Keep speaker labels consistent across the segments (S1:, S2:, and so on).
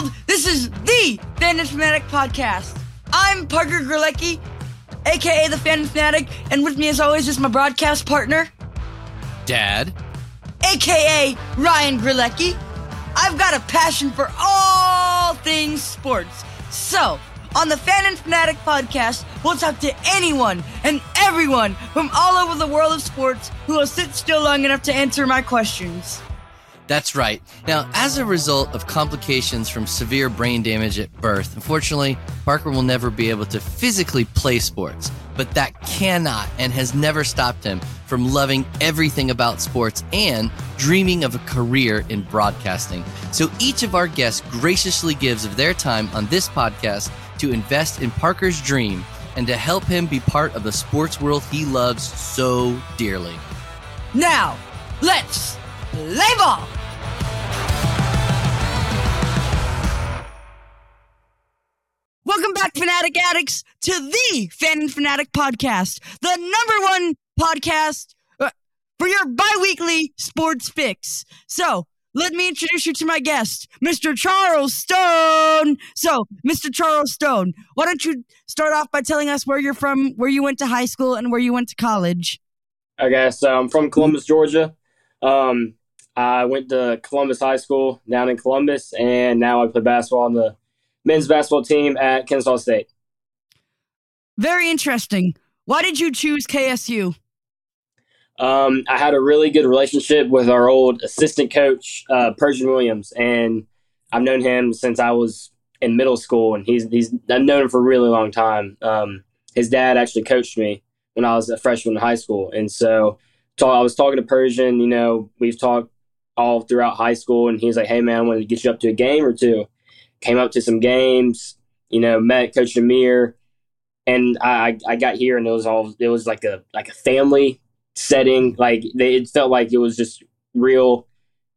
S1: world. This is the Fan Fanatic podcast. I'm Parker Grelecki, aka the Fan Fanatic, and with me, as always, is my broadcast partner,
S2: Dad,
S1: aka Ryan Grelecki. I've got a passion for all things sports. So, on the Fan in Fanatic podcast, we'll talk to anyone and everyone from all over the world of sports who will sit still long enough to answer my questions.
S2: That's right. Now, as a result of complications from severe brain damage at birth, unfortunately, Parker will never be able to physically play sports. But that cannot and has never stopped him from loving everything about sports and dreaming of a career in broadcasting. So each of our guests graciously gives of their time on this podcast to invest in Parker's dream and to help him be part of the sports world he loves so dearly.
S1: Now, let's play ball! Back, Fanatic Addicts, to the Fan in Fanatic podcast, the number one podcast uh, for your bi weekly sports fix. So, let me introduce you to my guest, Mr. Charles Stone. So, Mr. Charles Stone, why don't you start off by telling us where you're from, where you went to high school, and where you went to college?
S3: I guess I'm from Columbus, Georgia. Um, I went to Columbus High School down in Columbus, and now I play basketball in the men's basketball team at Kennesaw State.
S1: Very interesting. Why did you choose KSU?
S3: Um, I had a really good relationship with our old assistant coach, uh, Pershin Williams, and I've known him since I was in middle school, and he's he's I've known him for a really long time. Um, his dad actually coached me when I was a freshman in high school, and so talk, I was talking to Pershin. You know, we've talked all throughout high school, and he's like, "Hey man, I wanted to get you up to a game or two. Came up to some games. You know, met Coach Amir, and I I got here, and it was all it was like a like a family setting. Like they, it felt like it was just real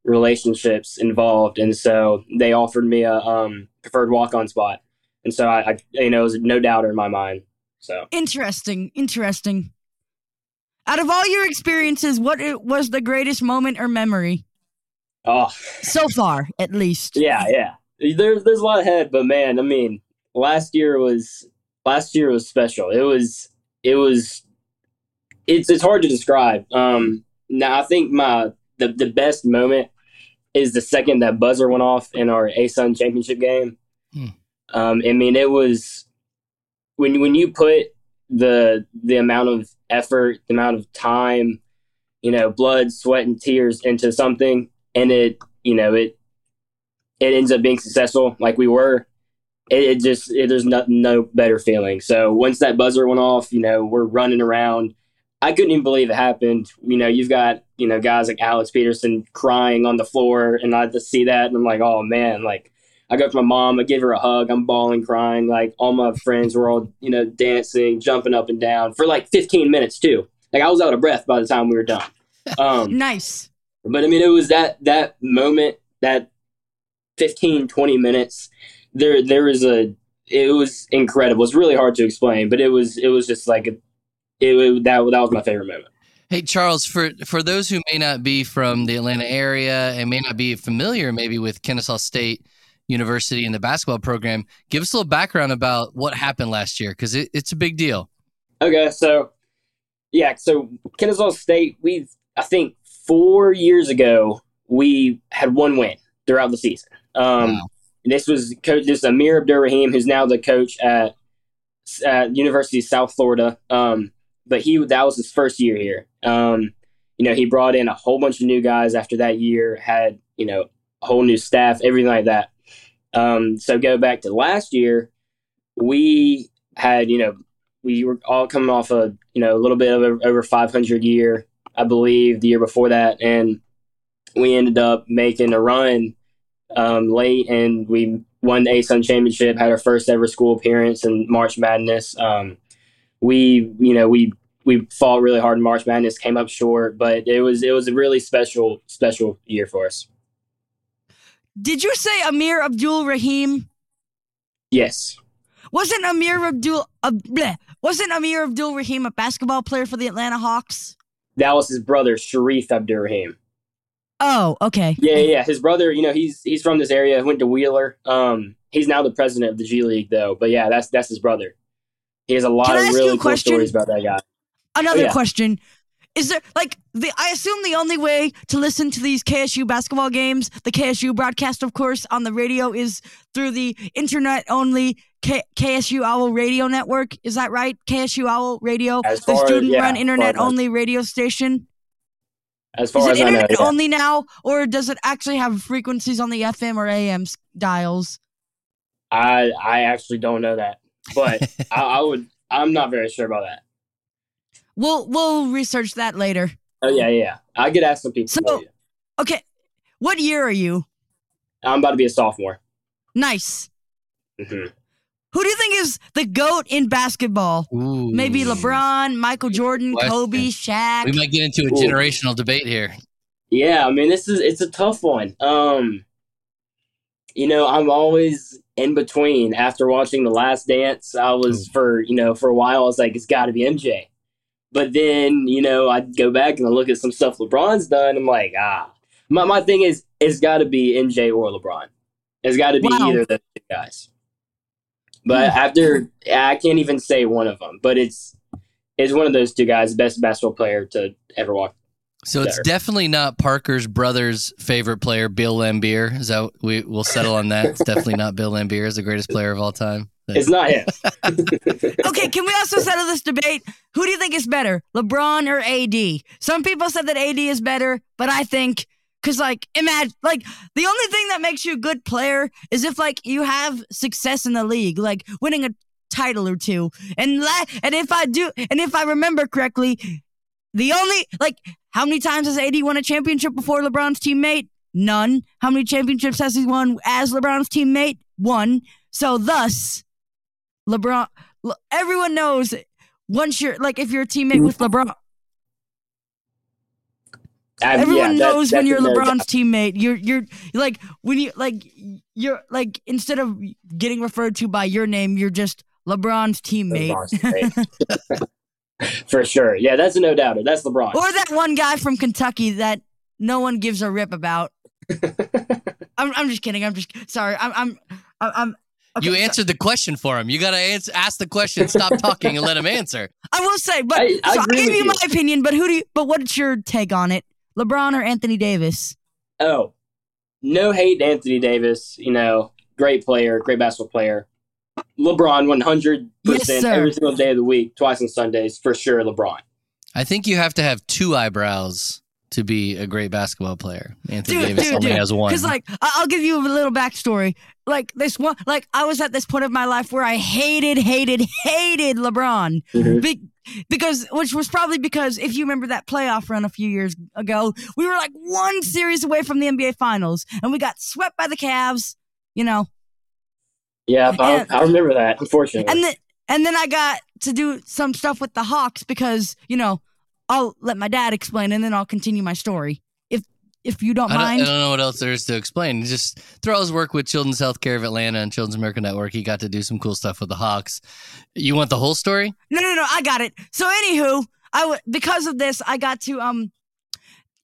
S3: relationships involved, and so they offered me a um, preferred walk on spot, and so I, I you know it was no doubter in my mind. So
S1: Interesting. Interesting. Out of all your experiences, what was the greatest moment or memory
S3: oh
S1: so far, at least?
S3: yeah yeah there's there's a lot ahead, but man, I mean last year was last year was special. It was it was it's it's hard to describe. Um, now I think my the the best moment is the second that buzzer went off in our ASUN championship game.
S2: Hmm.
S3: Um, I mean, it was when when you put the the amount of effort, the amount of time, you know, blood, sweat, and tears into something, and it you know it it ends up being successful like we were. It, it just it, there's no no better feeling. So once that buzzer went off, you know, we're running around. I couldn't even believe it happened. You know, you've got you know guys like Alex Peterson crying on the floor, and I just see that, and I'm like, oh man, like I go to my mom, I give her a hug, I'm bawling, crying. Like all my friends were all you know dancing, jumping up and down for like 15 minutes too. Like I was out of breath by the time we were done. Um,
S1: Nice.
S3: but I mean, it was that that moment, that 15, 20 minutes. There, there was a. It was incredible. It's really hard to explain, but it was. It was just like a, it, it that that was my favorite moment.
S2: Hey Charles, for for those who may not be from the Atlanta area and may not be familiar maybe with Kennesaw State University and the basketball program, give us a little background about what happened last year because it, it's a big deal.
S3: Okay, so yeah, so Kennesaw State, we I think four years ago we had one win throughout the season. Um,
S2: Wow.
S3: This was coach, this Amir Abdur-Rahim, who's now the coach at, at University of South Florida. Um, but he that was his first year here. Um, you know, he brought in a whole bunch of new guys after that year, had you know a whole new staff, everything like that. Um, so go back to last year, we had you know we were all coming off a you know a little bit of a, over 500 year, I believe, the year before that, and we ended up making a run um, late, and we won the ASUN championship, had our first ever school appearance in March Madness. Um, we you know we we fought really hard in March Madness, came up short, but it was it was a really special special year for us.
S1: Did you say Amir Abdul Rahim?
S3: Yes.
S1: Wasn't Amir Abdul uh, bleh, wasn't Amir Abdul Rahim a basketball player for the Atlanta Hawks?
S3: That was his brother, Shareef Abdur-Rahim.
S1: Oh, okay.
S3: Yeah, yeah. His brother, you know, he's he's from this area. Went to Wheeler. Um, he's now the president of the G League, though. But yeah, that's that's his brother. He has a lot of really cool
S1: question?
S3: stories about that guy.
S1: Another
S3: Oh, yeah.
S1: question. Is there like the I assume the only way to listen to these KSU basketball games, the KSU broadcast of course on the radio is through the internet only K- KSU Owl Radio Network. Is that right? KSU Owl Radio, the
S3: student-run as
S1: internet
S3: far as I-
S1: only radio station.
S3: As
S1: Is
S3: far
S1: it
S3: as I know,
S1: internet
S3: yeah.
S1: only now or does it actually have frequencies on the FM or AM dials?
S3: I I actually don't know that, but I, I would. I'm not very sure about that.
S1: We'll we'll research that later.
S3: Oh yeah, yeah. yeah. I get ask some people.
S1: So-. Okay. What year are you?
S3: I'm about to be a sophomore.
S1: Nice.
S3: hmm
S1: Who do you think is the GOAT in basketball?
S2: Ooh.
S1: Maybe LeBron, Michael Jordan,
S2: question.
S1: Kobe, Shaq.
S2: We might get into a
S3: Ooh.
S2: generational debate here.
S3: Yeah, I mean, this is it's a tough one. Um, you know, I'm always in between. After watching The Last Dance, I was
S2: Ooh.
S3: for you know for a while. I was like, it's got to be MJ. But then you know, I'd go back and I look at some stuff LeBron's done. I'm like, ah, my my thing is, it's got to be MJ or LeBron. It's got to be
S1: Wow.
S3: either of those two guys. But hmm. after, I can't even say one of them. But it's it's one of those two guys, the best basketball player to ever walk.
S2: So it's
S3: Better.
S2: definitely not Parker's brother's favorite player, Bill Laimbeer. Is that we will settle on that? It's definitely not Bill Laimbeer is the greatest player of all time.
S3: It's not him.
S1: okay, can we also settle this debate? Who do you think is better, LeBron or AD? Some people said that AD is better, but I think because like imagine like the only thing that makes you a good player is if like you have success in the league, like winning a title or two. And la- and if I do, and if I remember correctly, the only like how many times has AD won a championship before LeBron's teammate? None. How many championships has he won as LeBron's teammate? One. So thus, LeBron. Le- everyone knows once you're like if you're a teammate with LeBron.
S3: I-
S1: Everyone
S3: yeah, that-
S1: knows when you're LeBron's
S3: doubt.
S1: teammate. You're you're like when you like you're like instead of getting referred to by your name, you're just LeBron's teammate.
S3: LeBron's teammate. For sure. Yeah, that's a no doubter. That's LeBron.
S1: Or that one guy from Kentucky that no one gives a rip about. I'm, I'm just kidding. I'm just sorry. I'm I'm I'm. I'm okay,
S2: you
S1: so-
S2: answered the question for him. You got to answer, ask the question, stop talking, and let him answer.
S1: I will say, but
S3: I- I
S1: so I gave you
S3: you.
S1: my opinion. But who do you? But what's your take on it? LeBron or Anthony Davis?
S3: oh, no hate to Anthony Davis. You know, great player, great basketball player. LeBron, 100%
S1: Yes,
S3: every single day of the week, twice on Sundays, for sure, LeBron.
S2: I think you have to have two eyebrows to be a great basketball player. Anthony
S1: Dude,
S2: Davis
S1: dude,
S2: only
S1: dude.
S2: has one.
S1: Because like I- I'll give you a little backstory. Like this one, like I was at this point of my life where I hated, hated, hated LeBron.
S3: Mhm.
S1: Be- because which was probably because if you remember that playoff run a few years ago, we were like one series away from the NBA Finals, and we got swept by the Cavs. You know,
S3: Yeah, I,
S1: And-
S3: I remember that, unfortunately.
S1: and then and then I got to do some stuff with the Hawks because you know I'll let my dad explain, and then I'll continue my story if you don't
S2: I don't, I don't know what else there is to explain. Just through all his work with Children's Healthcare of Atlanta and Children's Miracle Network, he got to do some cool stuff with the Hawks. You want the whole story?
S1: No, no, no. I got it. So, anywho, I w- because of this, I got to um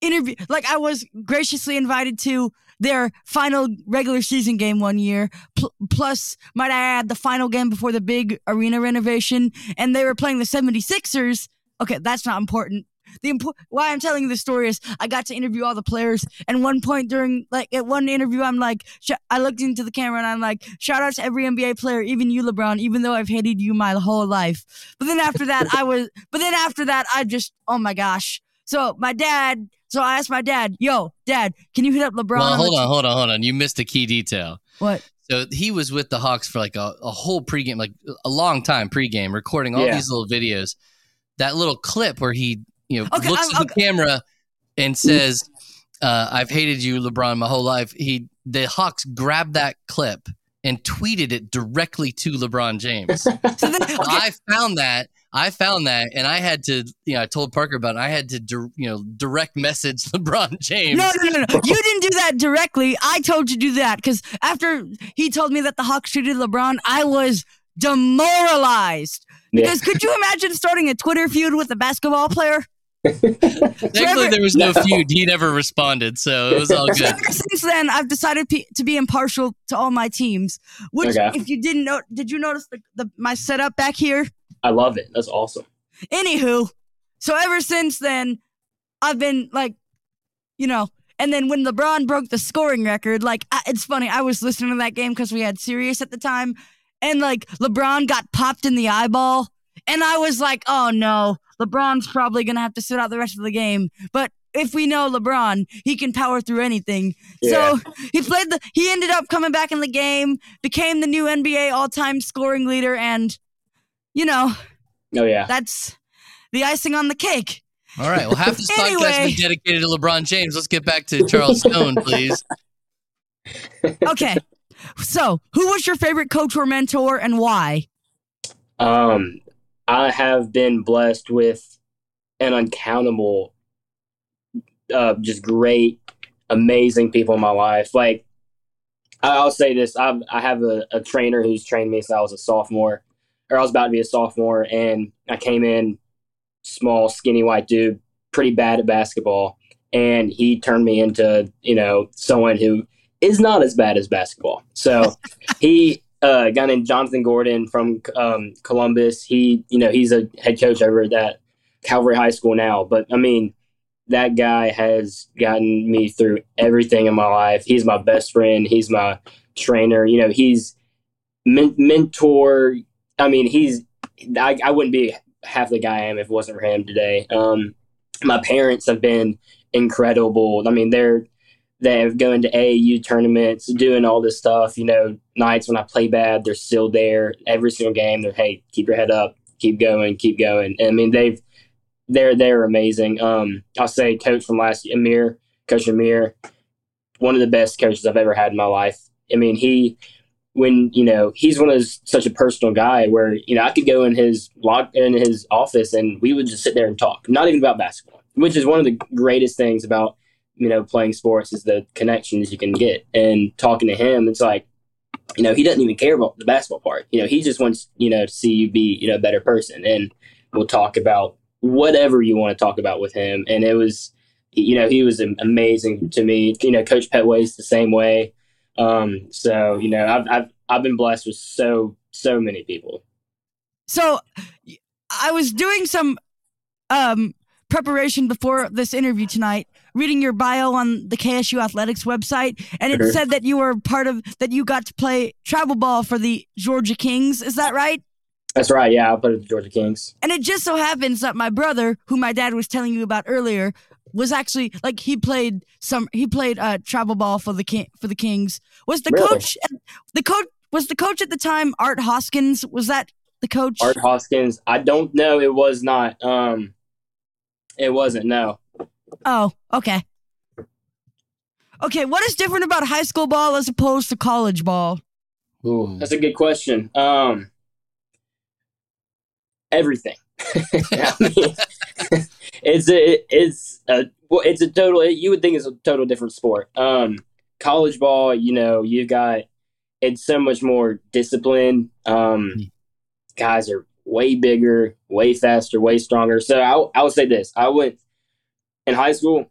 S1: interview. Like, I was graciously invited to their final regular season game one year. Pl- plus, might I add, the final game before the big arena renovation, and they were playing the 76ers. Okay, that's not important. The impo- why I'm telling you this story is I got to interview all the players, and one point during like at one interview, I'm like, sh- I looked into the camera and I'm like, shout out to every NBA player, even you, LeBron, even though I've hated you my whole life. But then after that, I was, but then after that, I just, oh my gosh. So my dad, so I asked my dad, yo, dad, can you hit up LeBron?
S2: well, hold on, hold on, hold on. You missed a key detail.
S1: What?
S2: So he was with the Hawks for like a, a whole pregame, like a long time pregame, recording all
S3: Yeah.
S2: these little videos. That little clip where he, you know,
S1: Okay,
S2: looks
S1: I'm-
S2: at the camera and says, uh, "I've hated you, LeBron, my whole life." He, the Hawks grabbed that clip and tweeted it directly to LeBron James.
S1: So then, okay,
S2: I found that. I found that, and I had to, you know, I told Parker about it. I had to, dir- you know, direct message LeBron James.
S1: No, no, no, no. You didn't do that directly. I told you to do that because after he told me that the Hawks treated LeBron, I was demoralized.
S3: Yeah.
S1: Because could you imagine starting a Twitter feud with a basketball player?
S2: Thankfully, there was no, no, feud. He never responded, so it was all good.
S1: Since then, I've decided p- to be impartial to all my teams. Which, okay. if you didn't know, did you notice the, the my setup back here?
S3: I love it. That's awesome.
S1: Anywho, so ever since then, I've been like, you know, and then when LeBron broke the scoring record, like I, it's funny. I was listening to that game because we had Sirius at the time, and like LeBron got popped in the eyeball, and I was like, oh no, LeBron's probably gonna have to sit out the rest of the game. But if we know LeBron, he can power through anything. Yeah. So he played the. He ended up coming back in the game, became the new NBA all-time scoring leader, and you know,
S3: oh yeah,
S1: that's the icing on the cake.
S2: All right. Well, half this anyway. podcast has been dedicated to LeBron James. Let's get back to Charles Stone, please.
S1: okay. So, who was your favorite coach or mentor, and why?
S3: Um, I have been blessed with an uncountable, uh, just great, amazing people in my life. Like, I'll say this: I've, I have a, a trainer who's trained me since I was a sophomore, or I was about to be a sophomore, and I came in small, skinny white dude, pretty bad at basketball, and he turned me into you know someone who is not as bad as basketball. So he a guy named Jonathan Gordon from um, Columbus. He, you know, he's a head coach over at Calvary High School now. But I mean, that guy has gotten me through everything in my life. He's my best friend. He's my trainer. You know, he's men- mentor. I mean, he's. I, I wouldn't be half the guy I am if it wasn't for him today. Um, my parents have been incredible. I mean, they're they have going to AAU tournaments, doing all this stuff. You know, nights when I play bad, they're still there every single game. They're hey, keep your head up, keep going, keep going. And, I mean, they've they're they're amazing. Um, I'll say coach from last year, Amir, Coach Amir, one of the best coaches I've ever had in my life. I mean, he when you know he's one of those such a personal guy where you know I could go in his log in his office and we would just sit there and talk, not even about basketball, which is one of the greatest things about you know, playing sports is the connections you can get. And talking to him, it's like, you know, he doesn't even care about the basketball part. You know, he just wants, you know, to see you be, you know, a better person. And we'll talk about whatever you want to talk about with him. And it was, you know, he was amazing to me. You know, Coach Pettway's the same way. Um, so, you know, I've, I've, I've been blessed with so, so many people.
S1: So I was doing some um, preparation before this interview tonight, reading your bio on the KSU Athletics website, and it said that you were part of that you got to play travel ball for the Georgia Kings. Is that right?
S3: That's right. Yeah, I played the Georgia Kings.
S1: And it just so happens that my brother, who my dad was telling you about earlier, was actually like he played some he played uh travel ball for the king for the Kings. Was the really? coach the coach was the coach at the time Art Hoskins? Was that the coach?
S3: Art Hoskins. I don't know. It was not. Um it wasn't. No.
S1: Oh, okay. Okay, what is different about high school ball as opposed to college ball?
S3: Ooh. That's a good question. Um, everything. it's a it's a well, it's a total. You would think it's a total different sport. Um, college ball, you know, you've got it's so much more discipline. Um, mm. guys are way bigger, way faster, way stronger. So I, I would say this: I went in high school.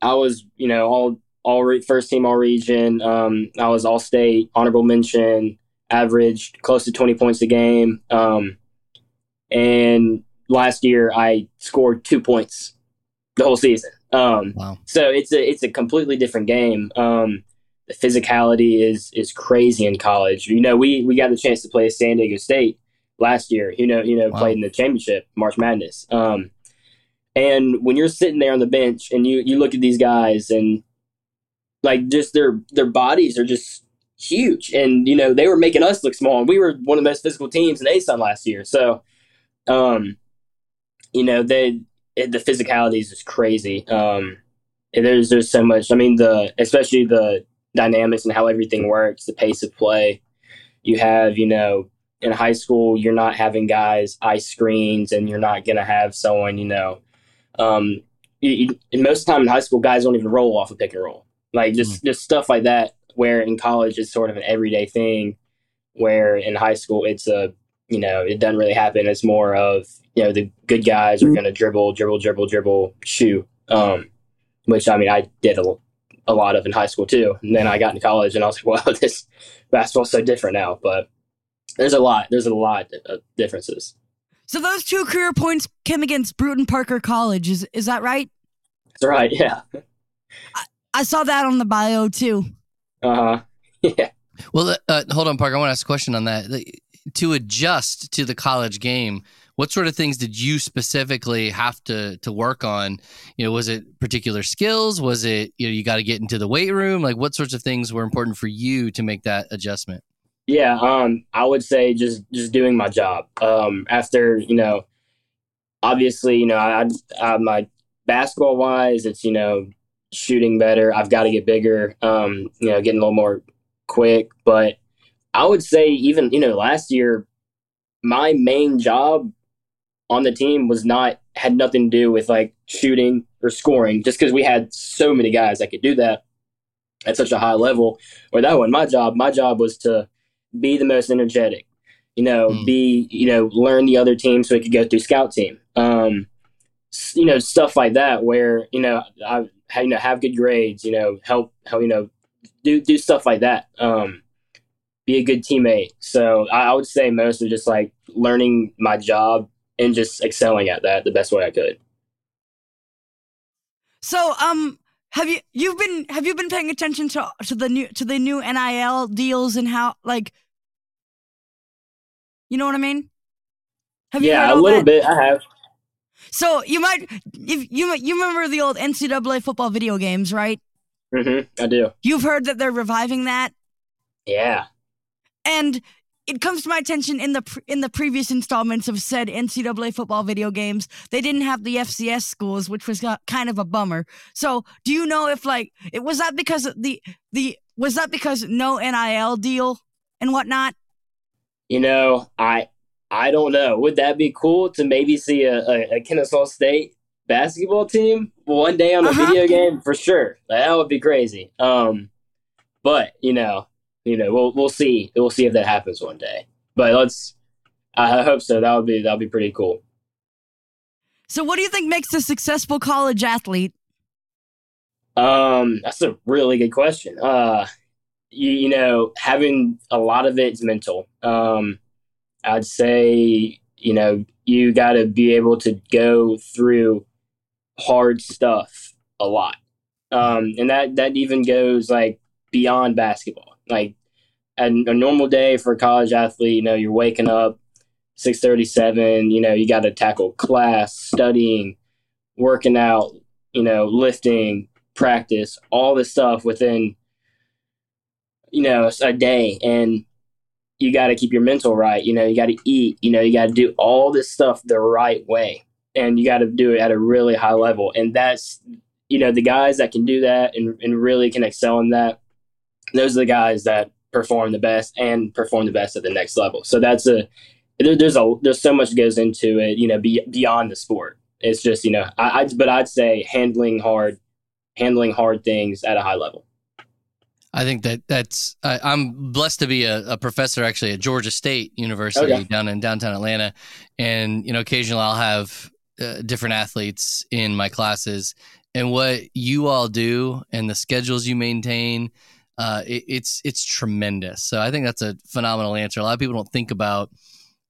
S3: I was, you know, all all re- first team all region. Um, I was all state, honorable mention, averaged close to twenty points a game. Um, and last year I scored two points the whole season. Um, wow. So it's a it's a completely different game. Um, the physicality is is crazy in college. You know, we we got the chance to play San Diego State last year. You know, you know, wow. played in the championship, March Madness. Um, and when you're sitting there on the bench and you you look at these guys and like just their their bodies are just huge, and you know they were making us look small, and we were one of the most physical teams in ASUN last year. So, um, you know, they the physicality is just crazy. Um, there's there's so much. I mean, the especially the dynamics and how everything works, the pace of play. You have, you know, in high school, you're not having guys ice screens and you're not going to have someone, you know, um, you, you, most of the time in high school, guys don't even roll off a pick and roll. Like just, mm-hmm. just stuff like that, where in college it's sort of an everyday thing, where in high school it's a, you know, it doesn't really happen. It's more of you know the good guys are going to dribble, dribble, dribble, dribble, shoot. Um, which I mean, I did a, a lot of in high school too. And then I got into college, and I was like, wow, this basketball's so different now. But there's a lot. There's a lot of differences.
S1: So those two career points came against Brewton Parker College. Is is that right?
S3: That's right. Yeah.
S1: I, I saw that on the bio too.
S3: Uh huh. Yeah.
S2: Well, uh, hold on, Parker. I want to ask a question on that. To adjust to the college game, what sort of things did you specifically have to to work on? You know, was it particular skills? Was it you know you got to get into the weight room? Like, what sorts of things were important for you to make that adjustment?
S3: Yeah, um, I would say just just doing my job. Um, after you know, obviously, you know, I, I my basketball wise, it's you know shooting better. I've got to get bigger. Um, you know, getting a little more quick. But I would say even you know last year, my main job on the team was not had nothing to do with like shooting or scoring, just because we had so many guys that could do that at such a high level. Or that wasn't my job. My job was to be the most energetic. You know, mm. be you know learn the other team so we could go through scout team. Um, you know stuff like that where you know I you know have good grades. You know help help you know do do stuff like that. Um, be a good teammate. So I, I would say mostly just like learning my job and just excelling at that the best way I could.
S1: So um have you you've been have you been paying attention to to the new to the new NIL deals and how like you know what I mean?
S3: Have you yeah, a little that? bit. I have.
S1: So you might if you you remember the old NCAA football video games, right?
S3: Mm-hmm. I do.
S1: You've heard that they're reviving that.
S3: Yeah.
S1: And it comes to my attention in the pre- in the previous installments of said NCAA football video games, they didn't have the FCS schools, which was kind of a bummer. So, do you know if like it was that because the the was that because no NIL deal and whatnot?
S3: You know, I I don't know. Would that be cool to maybe see a, a, a Kennesaw State basketball team one day on a uh-huh. video game for sure? That would be crazy. Um, but you know, you know, we'll we'll see. We'll see if that happens one day. But let's. I hope so. That would be that would be pretty cool.
S1: So, what do you think makes a successful college athlete?
S3: Um, that's a really good question. Uh, you, you know, having a lot of it is mental. Um, I'd say, you know, you got to be able to go through hard stuff a lot. Um, and that, that even goes like beyond basketball. Like a, a normal day for a college athlete, you know, you're waking up 637, you know, you got to tackle class, studying, working out, you know, lifting, practice, all this stuff within, you know, a day. And you got to keep your mental right. You know, you got to eat, you know, you got to do all this stuff the right way. And you got to do it at a really high level. And that's, you know, the guys that can do that and, and really can excel in that, those are the guys that perform the best and perform the best at the next level. So that's a there, there's a there's so much goes into it, you know, be, beyond the sport. It's just you know, I, I but I'd say handling hard, handling hard things at a high level.
S2: I think that that's I, am blessed to be a, a, professor actually at Georgia State University okay. down in downtown Atlanta, and you know occasionally I'll have uh, different athletes in my classes, and what you all do and the schedules you maintain uh, it, it's it's tremendous. So I think that's a phenomenal answer. A lot of people don't think about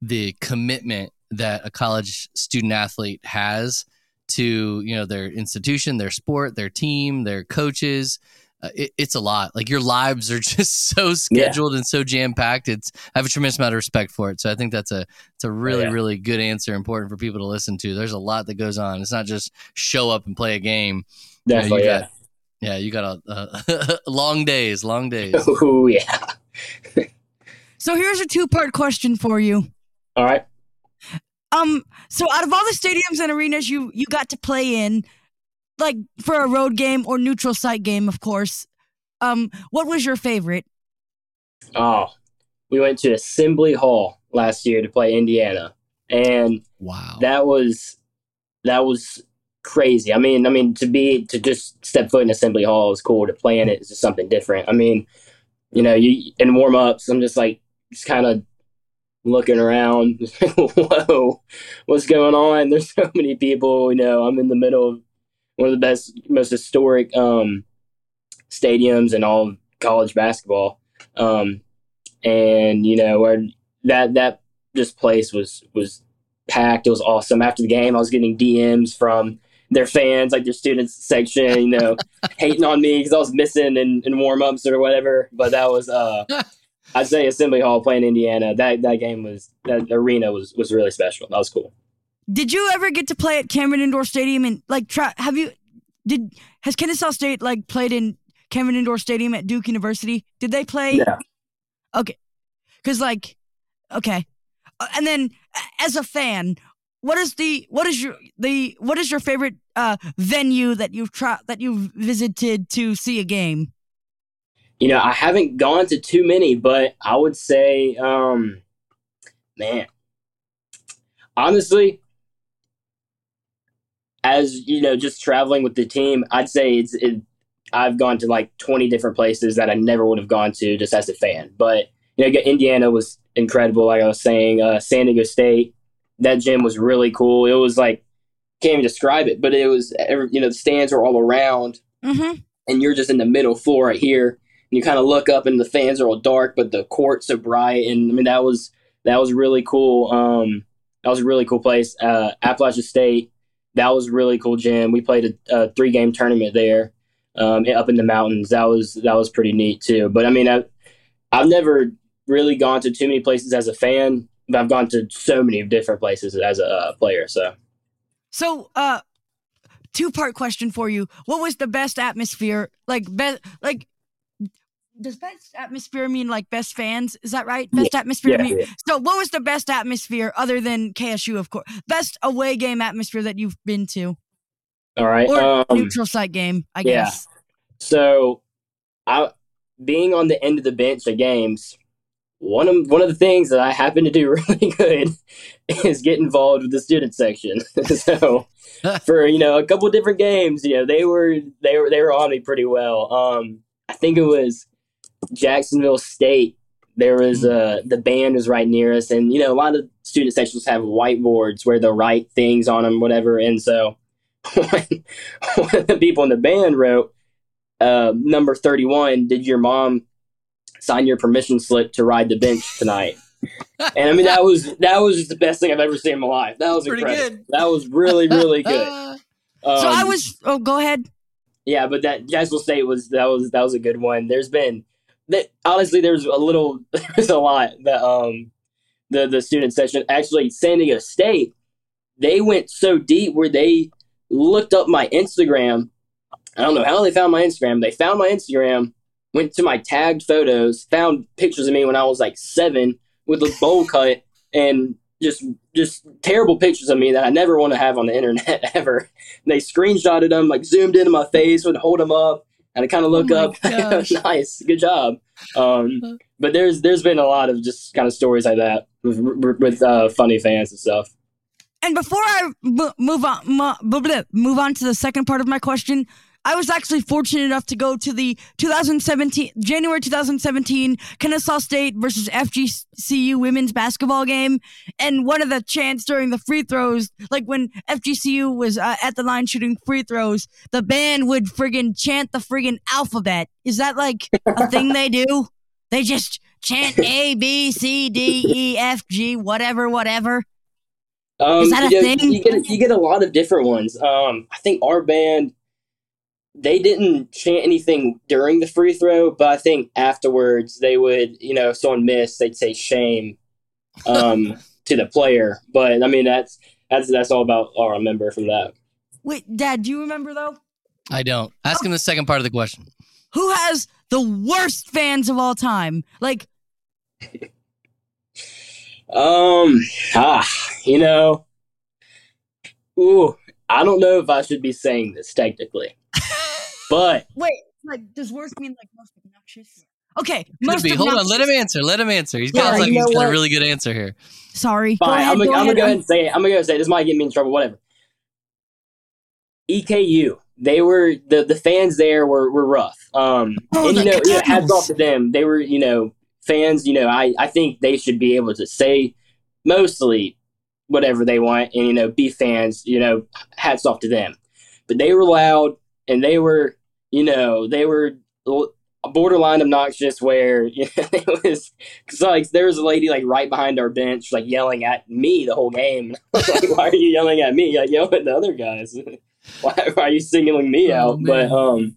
S2: the commitment that a college student athlete has to you know their institution, their sport, their team, their coaches. Uh, it, it's a lot. Like your lives are just so scheduled yeah. and so jam packed. It's I have a tremendous amount of respect for it. So I think that's a it's a really yeah. really good answer, important for people to listen to. There's a lot that goes on. It's not just show up and play a game.
S3: Definitely, you, know, you got,
S2: yeah, you got a, uh, long days, long days.
S3: Oh yeah.
S1: so here's a two-part question for you.
S3: All right.
S1: Um. So out of all the stadiums and arenas you you got to play in, like for a road game or neutral site game, of course, um, what was your favorite?
S3: Oh, we went to Assembly Hall last year to play Indiana, and
S2: wow,
S3: that was that was crazy. I mean, I mean to be to just step foot in Assembly Hall is cool. To play in it is just something different. I mean, you know, you in warm ups, I'm just like just kind of looking around. Whoa, what's going on? There's so many people. You know, I'm in the middle of one of the best, most historic um, stadiums in all college basketball. Um, and you know, where that that just place was was packed. It was awesome. After the game, I was getting DMs from their fans, like their students section, you know, hating on me because I was missing in, in warm ups or whatever. But that was, uh, I'd say Assembly Hall playing Indiana. That that game was that arena was was really special. That was cool.
S1: Did you ever get to play at Cameron Indoor Stadium and like try? Have you? Did has Kennesaw State like played in Cameron Indoor Stadium at Duke University? Did they play?
S3: Yeah.
S1: Okay, because like, okay, uh, and then as a fan, what is the what is your the what is your favorite uh venue that you've tried that you've visited to see a game?
S3: You know, I haven't gone to too many, but I would say, um, man, honestly, as you know, just traveling with the team, I'd say it's it, I've gone to like 20 different places that I never would have gone to just as a fan. But you know, Indiana was incredible. Like I was saying, uh, San Diego State, that gym was really cool. It was like can't even describe it, but it was you know the stands were all around,
S1: mm-hmm.
S3: and you're just in the middle floor right here. And you kind of look up, and the fans are all dark, but the court's so bright. And I mean that was that was really cool. Um, that was a really cool place. Uh, Appalachian State, that was a really cool gym. We played a, a three game tournament there, um, up in the mountains. That was that was pretty neat too. But I mean, I, I've never really gone to too many places as a fan, I've gone to so many different places as a uh, player. So.
S1: So, uh, two part question for you. What was the best atmosphere? Like, best, like, does best atmosphere mean like best fans? Is that right? Best
S3: yeah,
S1: atmosphere.
S3: Yeah,
S1: mean,
S3: yeah.
S1: So, what was the best atmosphere other than KSU, of course? Best away game atmosphere that you've been to?
S3: All right.
S1: Or
S3: um,
S1: neutral site game, I
S3: yeah.
S1: guess.
S3: So, I being on the end of the bench at games, one of one of the things that I happen to do really good is get involved with the student section. so for you know a couple different games, you know they were they were they were on me pretty well. Um, I think it was Jacksonville State. There was uh the band was right near us, and you know a lot of student sections have whiteboards where they'll write things on them, whatever. And so when one of the people in the band wrote uh, number thirty one, did your mom sign your permission slip to ride the bench tonight. and I mean that was that was just the best thing I've ever seen in my life. That was
S2: Pretty
S3: incredible.
S2: good.
S3: That was really really good.
S2: Uh,
S3: Um,
S1: so I was. Oh, go ahead.
S3: yeah, but that Jacksonville State was that was that was a good one. There's been that honestly there's a little there's a lot that um the the student section actually San Diego State they went so deep where they looked up my Instagram. I don't know how they found my Instagram. They found my Instagram, went to my tagged photos, found pictures of me when I was like seven with a bowl cut and just just terrible pictures of me that I never want to have on the internet ever. And they screenshotted them, like zoomed into my face, would hold them up, and I kind of look
S2: Oh
S3: up. nice, good job. Um, but there's there's been a lot of just kind of stories like that with, with uh, funny fans and stuff.
S1: And before I m- move on, m- blah, blah, move on to the second part of my question, I was actually fortunate enough to go to the 2017 January 2017 Kennesaw State versus FGCU women's basketball game, and one of the chants during the free throws, like when FGCU was uh, at the line shooting free throws, the band would friggin' chant the friggin' alphabet. Is that like a thing they do? They just chant A B C D E F G whatever whatever.
S3: Um,
S1: Is that a
S3: you, know,
S1: thing?
S3: you get you get a lot of different ones. Um, I think our band they didn't chant anything during the free throw, but I think afterwards they would, you know, if someone missed, they'd say shame um, to the player. But I mean, that's that's that's all about all I remember from that.
S1: Wait, Dad, do you remember though?
S2: I don't. Ask him the second part of the question.
S1: Who has the worst fans of all time? Like,
S3: Um, ah, you know, ooh, I don't know if I should be saying this technically, but
S1: wait, like, does worst mean like most obnoxious? Okay, most
S2: be. Hold on. Let him answer. Let him answer. He's
S3: Yeah,
S2: got like
S3: you
S2: he's got a really good answer here.
S1: Sorry, go
S3: Fine,
S1: ahead.
S3: I'm,
S1: go
S3: gonna, I'm gonna go ahead and say it. I'm gonna go say it. this might get me in trouble. Whatever. EKU, they were the the fans there were were rough. Um,
S1: Oh,
S3: and you know, know, hats off to them. They were you know fans. You know, I I think they should be able to say mostly whatever they want and you know be fans you know hats off to them but they were loud and they were you know they were borderline obnoxious where you know, it was cause like there was a lady like right behind our bench like yelling at me the whole game. Like why are you yelling at me? Like yell at the other guys. Why, why are you singling me
S2: Oh,
S3: out? but
S2: man.
S3: um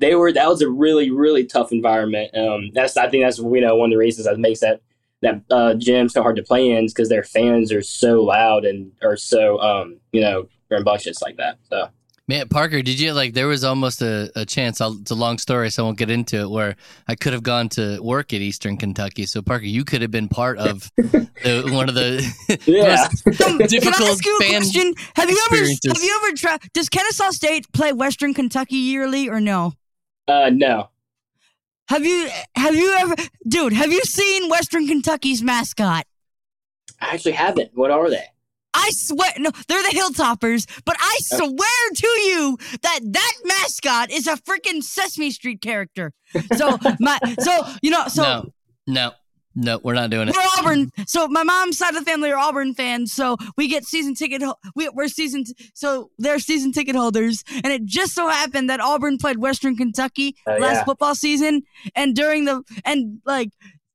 S3: they were that was a really really tough environment. Um that's i think that's you know one of the reasons that makes that that uh gym so hard to play in is because their fans are so loud and are so um you know rambunctious like that so
S2: Man, Parker, did you like? There was almost a, a chance. I'll, it's a long story, so I won't get into it. Where I could have gone to work at Eastern Kentucky. So Parker, you could have been part of the, one of the
S3: Yeah.
S2: most
S1: Can I
S2: difficult
S1: ask you a
S2: fan.
S1: question? Have you ever have you ever tried? Does Kennesaw State play Western Kentucky yearly or no?
S3: uh no
S1: Have you have you ever, dude? Have you seen Western Kentucky's mascot?
S3: i actually haven't what are they
S1: I swear, no, they're the Hilltoppers, but I swear to you that that mascot is a freaking Sesame Street character. So my, so you know, so
S2: no, no, no, we're not doing it.
S1: we're Auburn. So my mom's side of the family are Auburn fans. So we get season ticket. We, we're season. So they're season ticket holders, and it just so happened that Auburn played Western Kentucky
S3: Oh,
S1: last
S3: yeah.
S1: football season, and during the and like.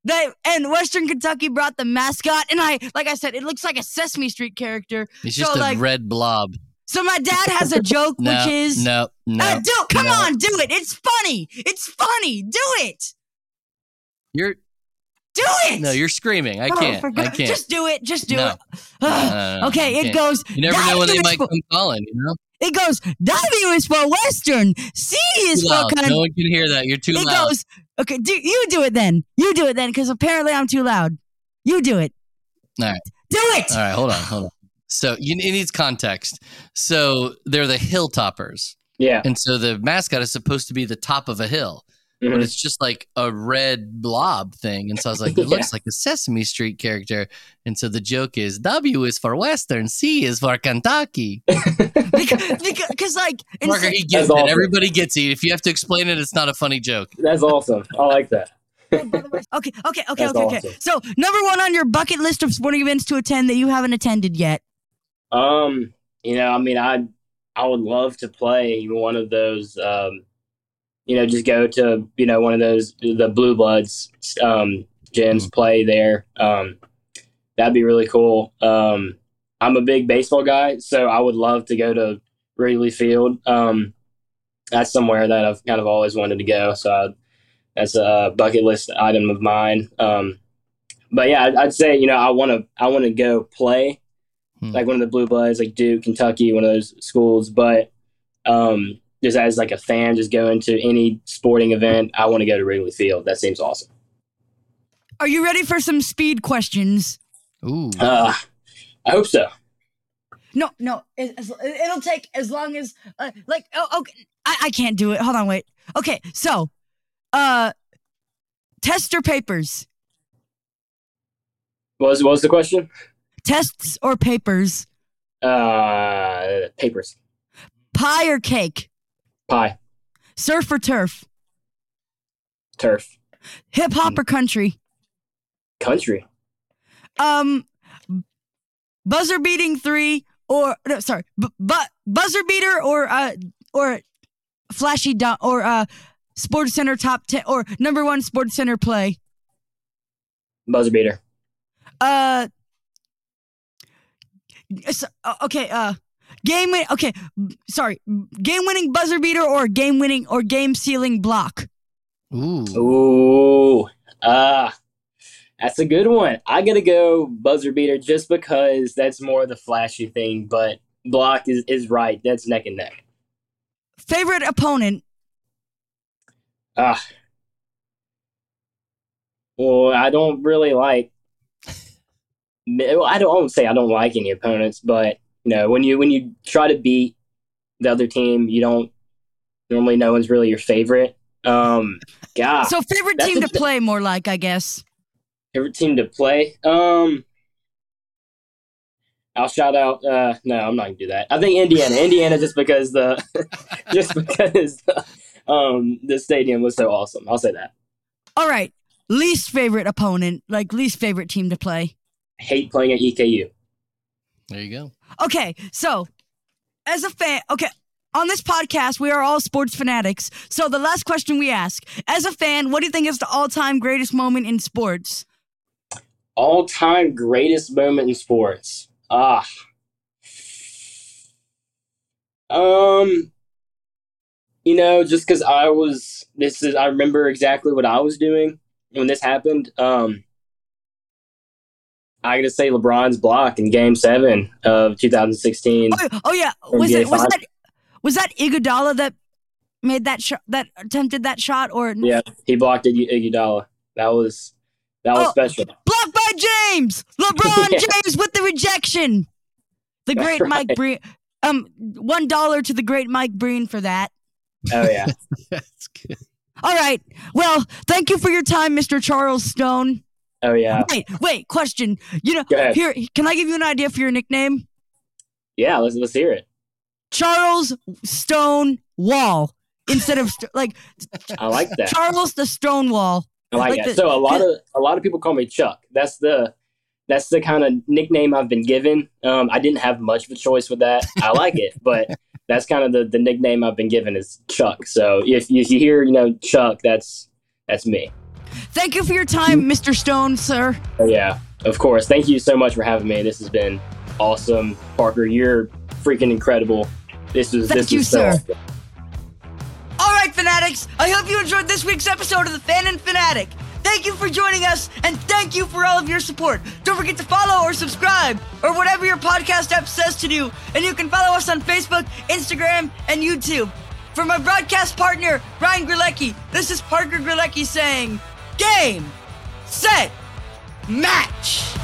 S1: They, and Western Kentucky brought the mascot, and I, like I said, it looks like a Sesame Street character.
S2: It's
S1: So,
S2: just a
S1: like-
S2: red blob.
S1: So my dad has a joke,
S2: No,
S1: which is,
S2: no, no.
S1: uh, do come
S2: no.
S1: on, do it. It's funny. It's funny. Do it.
S2: You're
S1: Do it.
S2: no, you're screaming. I
S1: Oh,
S2: can't. I can't.
S1: Just do it. Just do
S2: No.
S1: it. Okay, it goes.
S2: You never know when they might come calling. You know,
S1: It goes. W is for Western. C is for
S2: loud.
S1: con-
S2: No one can hear that. You're too
S1: It
S2: loud.
S1: It goes. Okay, do you do it then? You do it then, because apparently I'm too loud. You do it.
S2: All right.
S1: Do it.
S2: All right, hold on, hold on. So you, it needs context. So they're the Hilltoppers,
S3: yeah
S2: and so the mascot is supposed to be the top of a hill, but
S3: Mhm.
S2: it's just like a red blob thing. And so I was like, it
S3: Yeah.
S2: looks like a Sesame Street character. And so the joke is W is for Western, C is for Kentucky.
S1: because, because, like, in-
S2: Parker, he gets
S3: That's
S2: it.
S3: awesome.
S2: Everybody gets it. If you have to explain it, it's not a funny joke.
S3: that's awesome i like that
S1: okay, okay, okay, okay,
S3: That's
S1: okay.
S3: awesome.
S1: So number one on your bucket list of sporting events to attend that you haven't attended yet.
S3: Um, you know, I mean, I I would love to play one of those. Um, you know, just go to you know one of those the Blue Bloods um, gyms, play there. Um, that'd be really cool. Um, I'm a big baseball guy, so I would love to go to Wrigley Field. Um, that's somewhere that I've kind of always wanted to go. So I, that's a bucket list item of mine. Um, but yeah, I'd, I'd say you know I want to I want to go play
S2: Hmm.
S3: like one of the blue bloods, like Duke, Kentucky, one of those schools. But um, just as like a fan, just going to any sporting event, I want to go to Wrigley Field. That seems awesome.
S1: Are you ready for some speed questions?
S2: Ooh.
S3: Uh, I hope so.
S1: No, no. It, it'll take as long as uh, like. Oh, okay. I, I can't do it. Hold on, wait. Okay, so, uh, test or papers?
S3: What was what was the question?
S1: Tests or papers?
S3: Uh, papers,
S1: Pie or cake?
S3: Pie,
S1: Surf or turf?
S3: turf,
S1: Hip hop or country?
S3: country,
S1: Um, buzzer beating three or no, sorry, bu- bu- buzzer beater or uh or flashy dot or uh Sports Center top ten or number one Sports Center play.
S3: buzzer beater,
S1: Uh, uh, okay. Uh, game win. Okay, sorry. Game winning buzzer beater or game winning or game sealing block.
S2: Ooh.
S3: Ooh, ah, that's a good one. I gotta go buzzer beater just because that's more the flashy thing. But block is is right. That's neck and neck.
S1: Favorite opponent.
S3: Ah. Well, I don't really like. well, I don't, I won't say I don't like any opponents, but you know, when you when you try to beat the other team, you don't normally no one's really your favorite. Um, God,
S1: So favorite team to play more like, I guess.
S3: favorite team to play. Um, I'll shout out. Uh, no, I'm not gonna do that. I think Indiana, Indiana, just because the, just because the, um the stadium was so awesome. I'll say that.
S1: All right. Least favorite opponent, like least favorite team to play.
S3: hate playing at EKU.
S2: There you go.
S1: Okay, so as a fan, okay, on this podcast, we are all sports fanatics. So the last question we ask, as a fan, what do you think is the all-time greatest moment in sports?
S3: All time greatest moment in sports. Ah. Um, you know, just because I was, this is, I remember exactly what I was doing when this happened. Um, I gotta say LeBron's block in Game Seven of 2016.
S1: Oh, oh yeah, was it was that was that Iguodala that made that shot that attempted that shot or
S3: yeah he blocked Ig- Iguodala. That was that was
S1: Oh,
S3: special.
S1: blocked by James LeBron
S3: Yeah.
S1: James with the rejection. The great
S3: Right.
S1: Mike Breen. Um, one dollar to the great Mike Breen for that.
S3: Oh yeah,
S2: That's good.
S1: All right. Well, thank you for your time, Mr. Charles Stone.
S3: Oh yeah,
S1: Wait, wait. Question. You know, here. Can I give you an idea for your nickname?
S3: yeah. Let's let's hear it.
S1: Charles Stone Wall instead of st- like
S3: I like that.
S1: Charles the Stonewall.
S3: I like,
S1: like
S3: that.
S1: the-
S3: so a lot of a lot of people call me Chuck. That's the that's the kind of nickname I've been given. Um, I didn't have much of a choice with that. I like it, but that's kind of the, the nickname I've been given is Chuck. So if, if you hear you know Chuck, that's that's me.
S1: Thank you for your time, Mr. Stone, sir.
S3: Oh, yeah, of course. Thank you so much for having me. This has been awesome, Parker. You're freaking incredible. This was
S1: Thank
S3: this
S1: you,
S3: so
S1: sir.
S3: awesome.
S1: All right, fanatics. I hope you enjoyed this week's episode of the Fan in Fanatic. Thank you for joining us, and thank you for all of your support. Don't forget to follow or subscribe, or whatever your podcast app says to do. And you can follow us on Facebook, Instagram, and YouTube. For my broadcast partner, Ryan Grelecki, this is Parker Grelecki saying, Game, Set, Match!